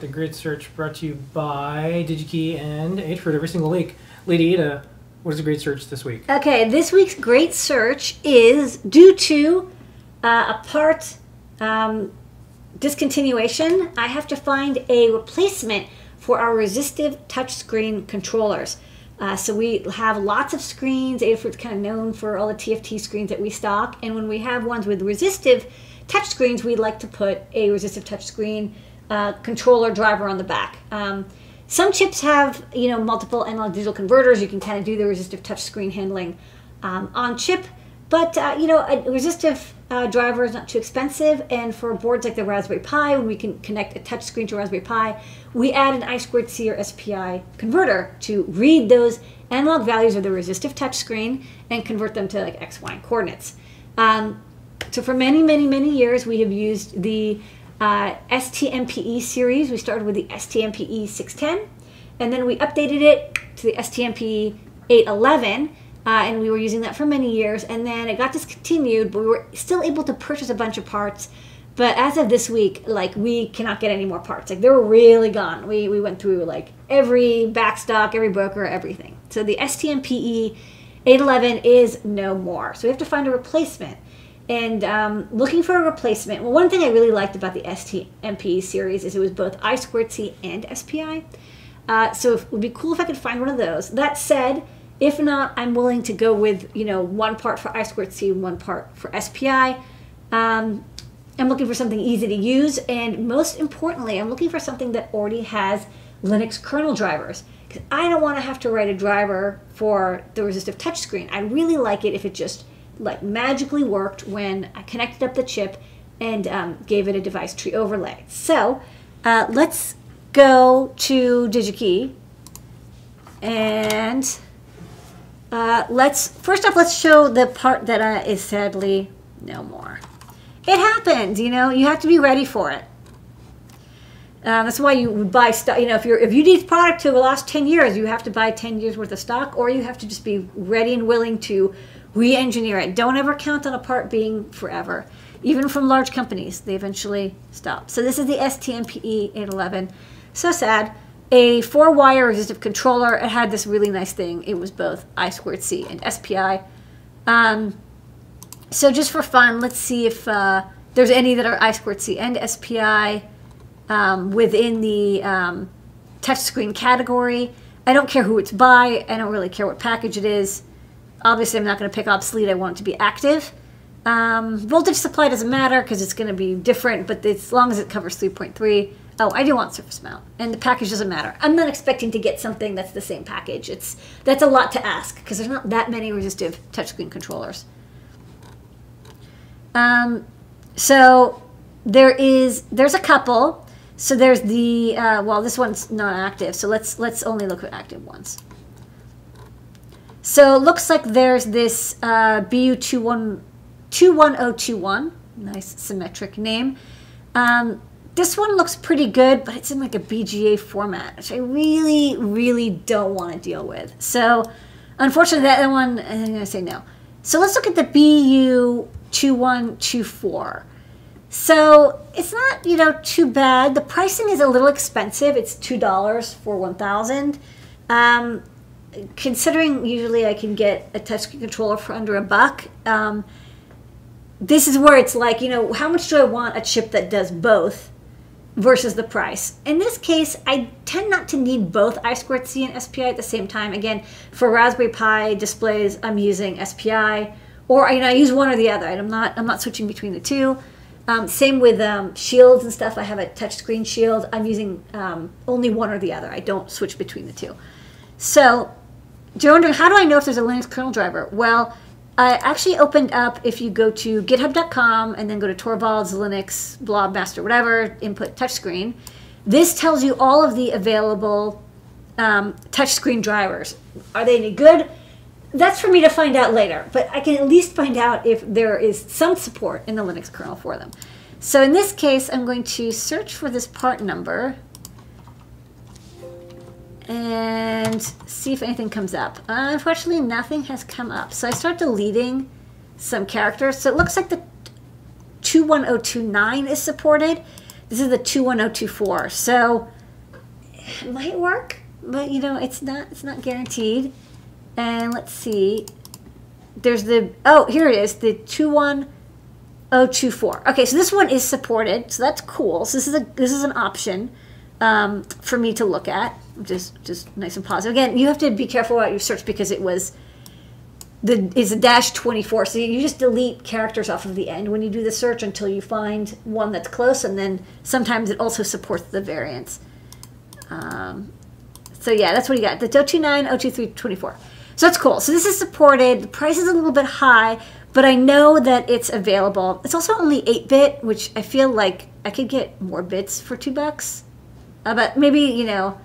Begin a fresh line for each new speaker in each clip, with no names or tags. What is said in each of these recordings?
the great search brought to you by DigiKey and Adafruit every single week. Lady Ada, what is the great search this week?
Okay, this week's great search is due to uh, a part um, discontinuation. I have to find a replacement for our resistive touchscreen controllers. Uh, so we have lots of screens. Adafruit's kind of known for all the TFT screens that we stock, and when we have ones with resistive touchscreens, we like to put a resistive touchscreen uh, controller driver on the back. Um, some chips have you know multiple analog digital converters. You can kind of do the resistive touch screen handling um, on chip, but uh, you know a resistive uh, driver is not too expensive. And for boards like the Raspberry Pi, when we can connect a touch screen to Raspberry Pi, we add an I2C or SPI converter to read those analog values of the resistive touch screen and convert them to like X, Y, coordinates. Um, so for many, many, many years, we have used the uh, STMPE series. We started with the STMPE 610, and then we updated it to the STMPE 811, uh, and we were using that for many years. And then it got discontinued, but we were still able to purchase a bunch of parts. But as of this week, like we cannot get any more parts. Like they were really gone. We we went through like every backstock, every broker, everything. So the STMPE 811 is no more. So we have to find a replacement and um, looking for a replacement. Well, one thing I really liked about the STMP series is it was both I2C and SPI. Uh, so it would be cool if I could find one of those. That said, if not, I'm willing to go with you know one part for I2C and one part for SPI. Um, I'm looking for something easy to use, and most importantly, I'm looking for something that already has Linux kernel drivers. Because I don't want to have to write a driver for the resistive touchscreen. I really like it if it just like magically worked when I connected up the chip and um, gave it a device tree overlay. So uh, let's go to DigiKey and uh, let's first off let's show the part that uh, is sadly no more. It happens, you know. You have to be ready for it. Uh, that's why you buy stock. You know, if you're if you need product to the last ten years, you have to buy ten years worth of stock, or you have to just be ready and willing to re-engineer it. Don't ever count on a part being forever. Even from large companies, they eventually stop. So this is the STMPE 811. So sad. A four-wire resistive controller. It had this really nice thing. It was both I2C and SPI. Um, so just for fun, let's see if uh, there's any that are I2C and SPI um, within the um, touchscreen category. I don't care who it's by. I don't really care what package it is. Obviously, I'm not going to pick obsolete. I want it to be active. Um, voltage supply doesn't matter because it's going to be different, but as long as it covers 3.3. Oh, I do want surface mount, and the package doesn't matter. I'm not expecting to get something that's the same package. It's That's a lot to ask because there's not that many resistive touchscreen controllers. Um, so there is, there's a couple. So there's the, uh, well, this one's not active, so let's, let's only look at active ones. So it looks like there's this uh, BU21021. Nice symmetric name. Um, this one looks pretty good, but it's in like a BGA format, which I really, really don't want to deal with. So unfortunately, that one, I'm going to say no. So let's look at the BU2124. So it's not, you know, too bad. The pricing is a little expensive. It's $2 for 1000 um, considering usually I can get a touchscreen controller for under a buck, um, this is where it's like, you know, how much do I want a chip that does both versus the price? In this case, I tend not to need both I2C and SPI at the same time. Again, for Raspberry Pi displays, I'm using SPI, or you know, I use one or the other. I'm not, I'm not switching between the two. Um, same with um, shields and stuff. I have a touchscreen shield. I'm using um, only one or the other. I don't switch between the two. So you're wondering, how do I know if there's a Linux kernel driver? Well, I actually opened up, if you go to github.com and then go to Torvalds, Linux, Blobmaster, whatever, input touchscreen, this tells you all of the available um, touchscreen drivers. Are they any good? That's for me to find out later, but I can at least find out if there is some support in the Linux kernel for them. So in this case, I'm going to search for this part number and see if anything comes up. Uh, unfortunately, nothing has come up. So I start deleting some characters. So it looks like the 21029 is supported. This is the 21024. So it might work, but you know, it's not it's not guaranteed. And let's see. There's the oh, here it is, the 21024. Okay, so this one is supported, so that's cool. So this is a this is an option um, for me to look at, is just nice and positive. Again, you have to be careful about your search because it was the is a dash 24 so you just delete characters off of the end when you do the search until you find one that's close and then sometimes it also supports the variants um, so yeah that's what you got. The 029 023 24 so that's cool. So this is supported. The price is a little bit high but i know that it's available. It's also only 8 bit which i feel like i could get more bits for two bucks uh, but maybe you know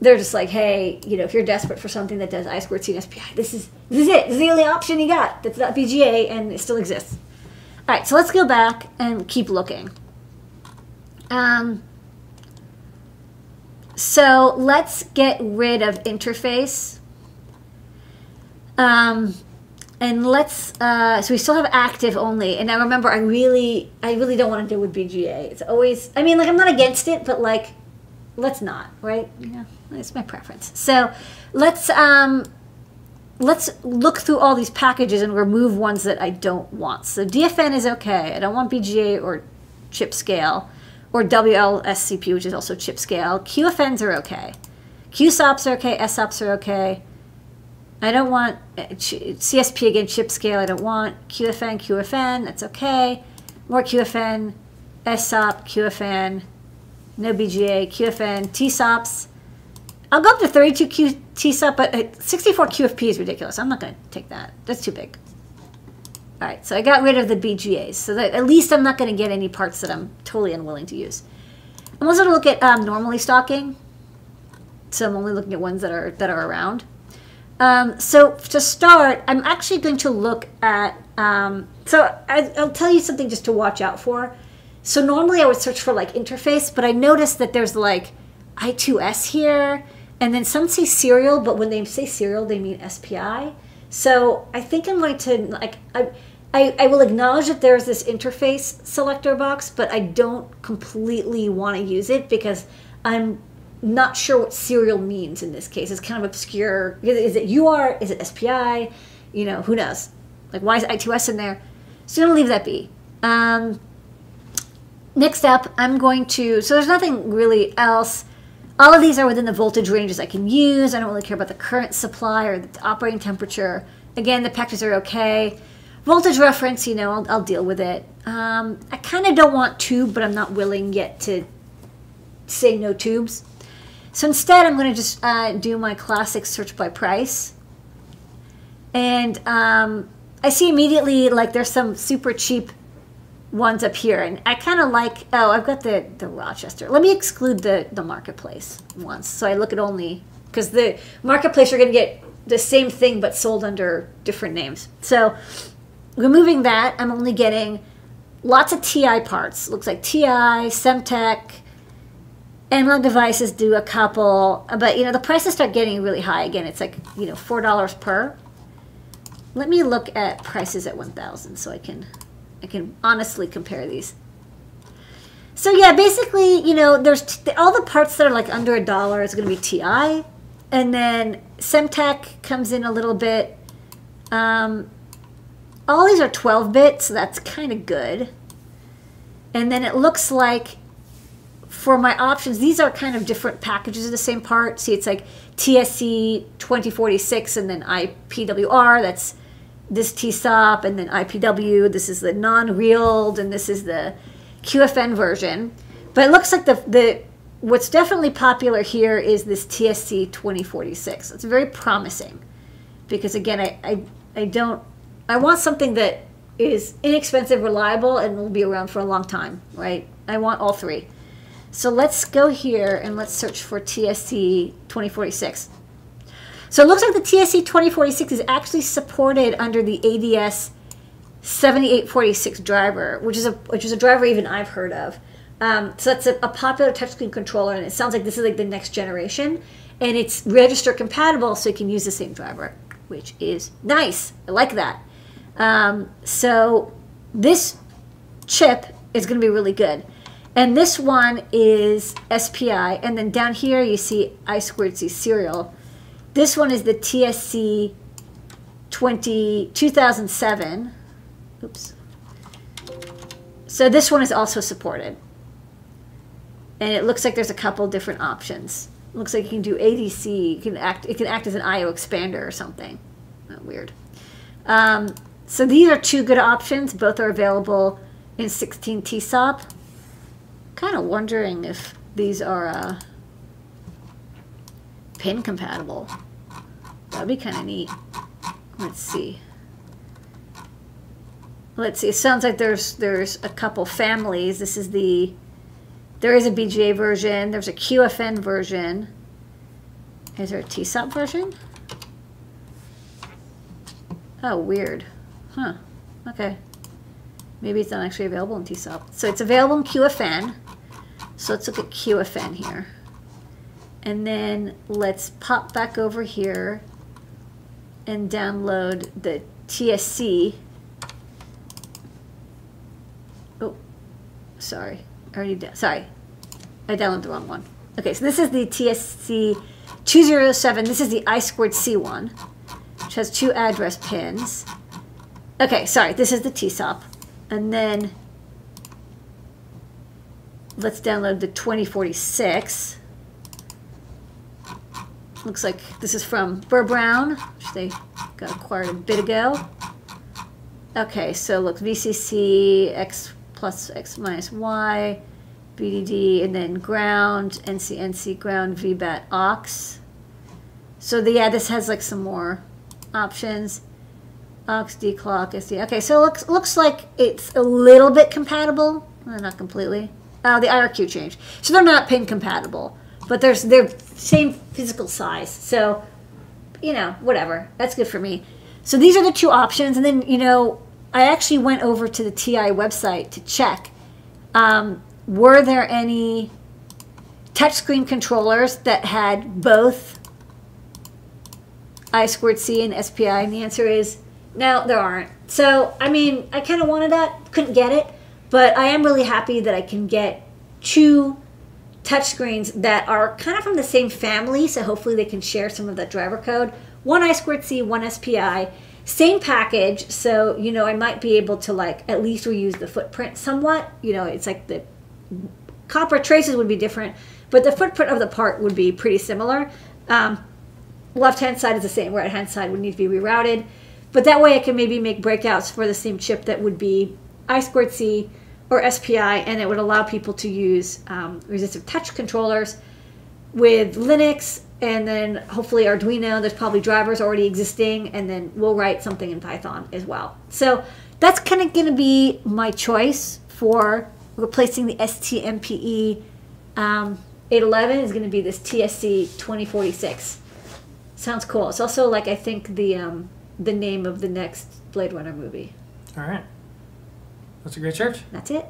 they're just like, hey, you know, if you're desperate for something that does I squared C and SPI, this is this is it. This is the only option you got. That's not BGA and it still exists. All right, so let's go back and keep looking. Um, so let's get rid of interface. Um, and let's uh, so we still have active only. And now remember, I really, I really don't want to deal with BGA. It's always, I mean, like I'm not against it, but like, let's not, right? Yeah. It's my preference. So let's um, let's look through all these packages and remove ones that I don't want. So DFN is okay. I don't want BGA or chip scale or WLCSP, which is also chip scale. QFNs are okay. QSOPs are okay. SOPs are okay. I don't want uh, CSP again, chip scale. I don't want QFN, QFN. That's okay. More QFN, SOP, QFN, no BGA, QFN, TSOPs. I'll go up to 32 Q TSUP, but 64 QFP is ridiculous. I'm not going to take that. That's too big. All right, so I got rid of the BGAs. So that at least I'm not going to get any parts that I'm totally unwilling to use. I'm also going to look at um, normally stocking. So I'm only looking at ones that are that are around. Um, so to start, I'm actually going to look at. Um, so I, I'll tell you something just to watch out for. So normally I would search for like interface, but I noticed that there's like I2S here and then some say serial, but when they say serial, they mean SPI. So I think I'm going to like I, I, I will acknowledge that there's this interface selector box, but I don't completely want to use it because I'm not sure what serial means in this case. It's kind of obscure. Is it UR? Is it SPI? You know, who knows? Like, why is I2S in there? So I'm going to leave that be. Um, next up, I'm going to, so there's nothing really else all of these are within the voltage ranges I can use. I don't really care about the current supply or the operating temperature. Again, the packages are okay. Voltage reference, you know, I'll, I'll deal with it. Um, I kind of don't want tube, but I'm not willing yet to say no tubes. So instead, I'm going to just uh, do my classic search by price. And um, I see immediately like there's some super cheap ones up here. And I kind of like, oh, I've got the, the Rochester. Let me exclude the, the Marketplace ones. So I look at only, because the Marketplace are going to get the same thing but sold under different names. So removing that, I'm only getting lots of TI parts. Looks like TI, Semtech, analog devices do a couple, but you know, the prices start getting really high again. It's like, you know, $4 per. Let me look at prices at 1000 so I can I can honestly compare these. So yeah, basically, you know, there's all the parts that are like under a dollar is going to be TI, and then Semtech comes in a little bit. Um, all these are 12 bit, so that's kind of good. And then it looks like for my options, these are kind of different packages of the same part. See, it's like TSC 2046 and then IPWR. That's this TSOP and then IPW. This is the non-reeled and this is the QFN version. But it looks like the, the what's definitely popular here is this TSC 2046. It's very promising because again, I, I, I don't, I want something that is inexpensive, reliable, and will be around for a long time, right? I want all three. So let's go here and let's search for TSC 2046. So it looks like the TSC 2046 is actually supported under the ADS 7846 driver, which is a which is a driver even I've heard of. Um, so that's a, a, popular touchscreen controller, and it sounds like this is like the next generation, and it's register compatible, so you can use the same driver, which is nice. I like that. Um, so this chip is going to be really good. And this one is SPI. And then down here you see I squared C serial. This one is the TSC 20, 2007. Oops. So this one is also supported. And it looks like there's a couple different options. It looks like you can do ADC. You can act. It can act as an IO expander or something. Oh, weird. Um, so these are two good options. Both are available in 16 TSOP. Kind of wondering if these are uh, pin compatible. That'd be kind of neat. Let's see. Let's see. It sounds like there's there's a couple families. This is the there is a BGA version. There's a QFN version. Is there a TSOP version? Oh, weird. Huh. Okay. Maybe it's not actually available in TSOP. So it's available in QFN. So let's look at QFN here. And then let's pop back over here and download the TSC. Oh, sorry. I already did. Sorry. I downloaded the wrong one. Okay, so this is the TSC 207. This is the I squared C one, which has two address pins. Okay, sorry. This is the TSOP. And then let's download the 2046. Looks like this is from Burr Brown, which they got acquired a bit ago. Okay, so look, VCC, X plus X minus Y, VDD, and then ground, NCNC ground, VBAT aux. So the, yeah, this has like some more options. Aux, declock, SD. Okay, so it looks, looks like it's a little bit compatible. Well, not completely. Oh, the IRQ changed. So they're not pin compatible, but there's they're same physical size. So, you know, whatever. That's good for me. So these are the two options. And then, you know, I actually went over to the TI website to check. Um, were there any touchscreen controllers that had both I squared C and SPI? And the answer is no, there aren't. So, I mean, I kind of wanted that, couldn't get it, but I am really happy that I can get two touchscreens that are kind of from the same family, so hopefully they can share some of that driver code. One I squared C, one SPI, same package, so you know I might be able to like at least reuse the footprint somewhat. You know, it's like the copper traces would be different, but the footprint of the part would be pretty similar. Um, left hand side is the same, right hand side would need to be rerouted. But that way I can maybe make breakouts for the same chip that would be I squared C or SPI, and it would allow people to use um, resistive touch controllers with Linux and then hopefully Arduino. There's probably drivers already existing, and then we'll write something in Python as well. So that's kind of going to be my choice for replacing the STMPE um, 811 is going to be this TSC 2046. Sounds cool. It's also like I think the um, the name of the next Blade Runner movie.
All right. That's a great search.
That's it.